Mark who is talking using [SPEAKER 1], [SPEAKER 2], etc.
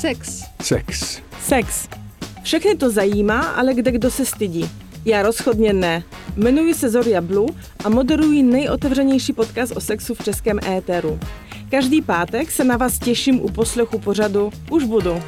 [SPEAKER 1] Sex.
[SPEAKER 2] Sex.
[SPEAKER 3] Sex. Všechny to zajímá, ale kde kdo se stydí. Já rozhodně ne. Jmenuji se Zoria Blue a moderuji nejotevřenější podcast o sexu v českém éteru. Každý pátek se na vás těším u poslechu pořadu Už budu.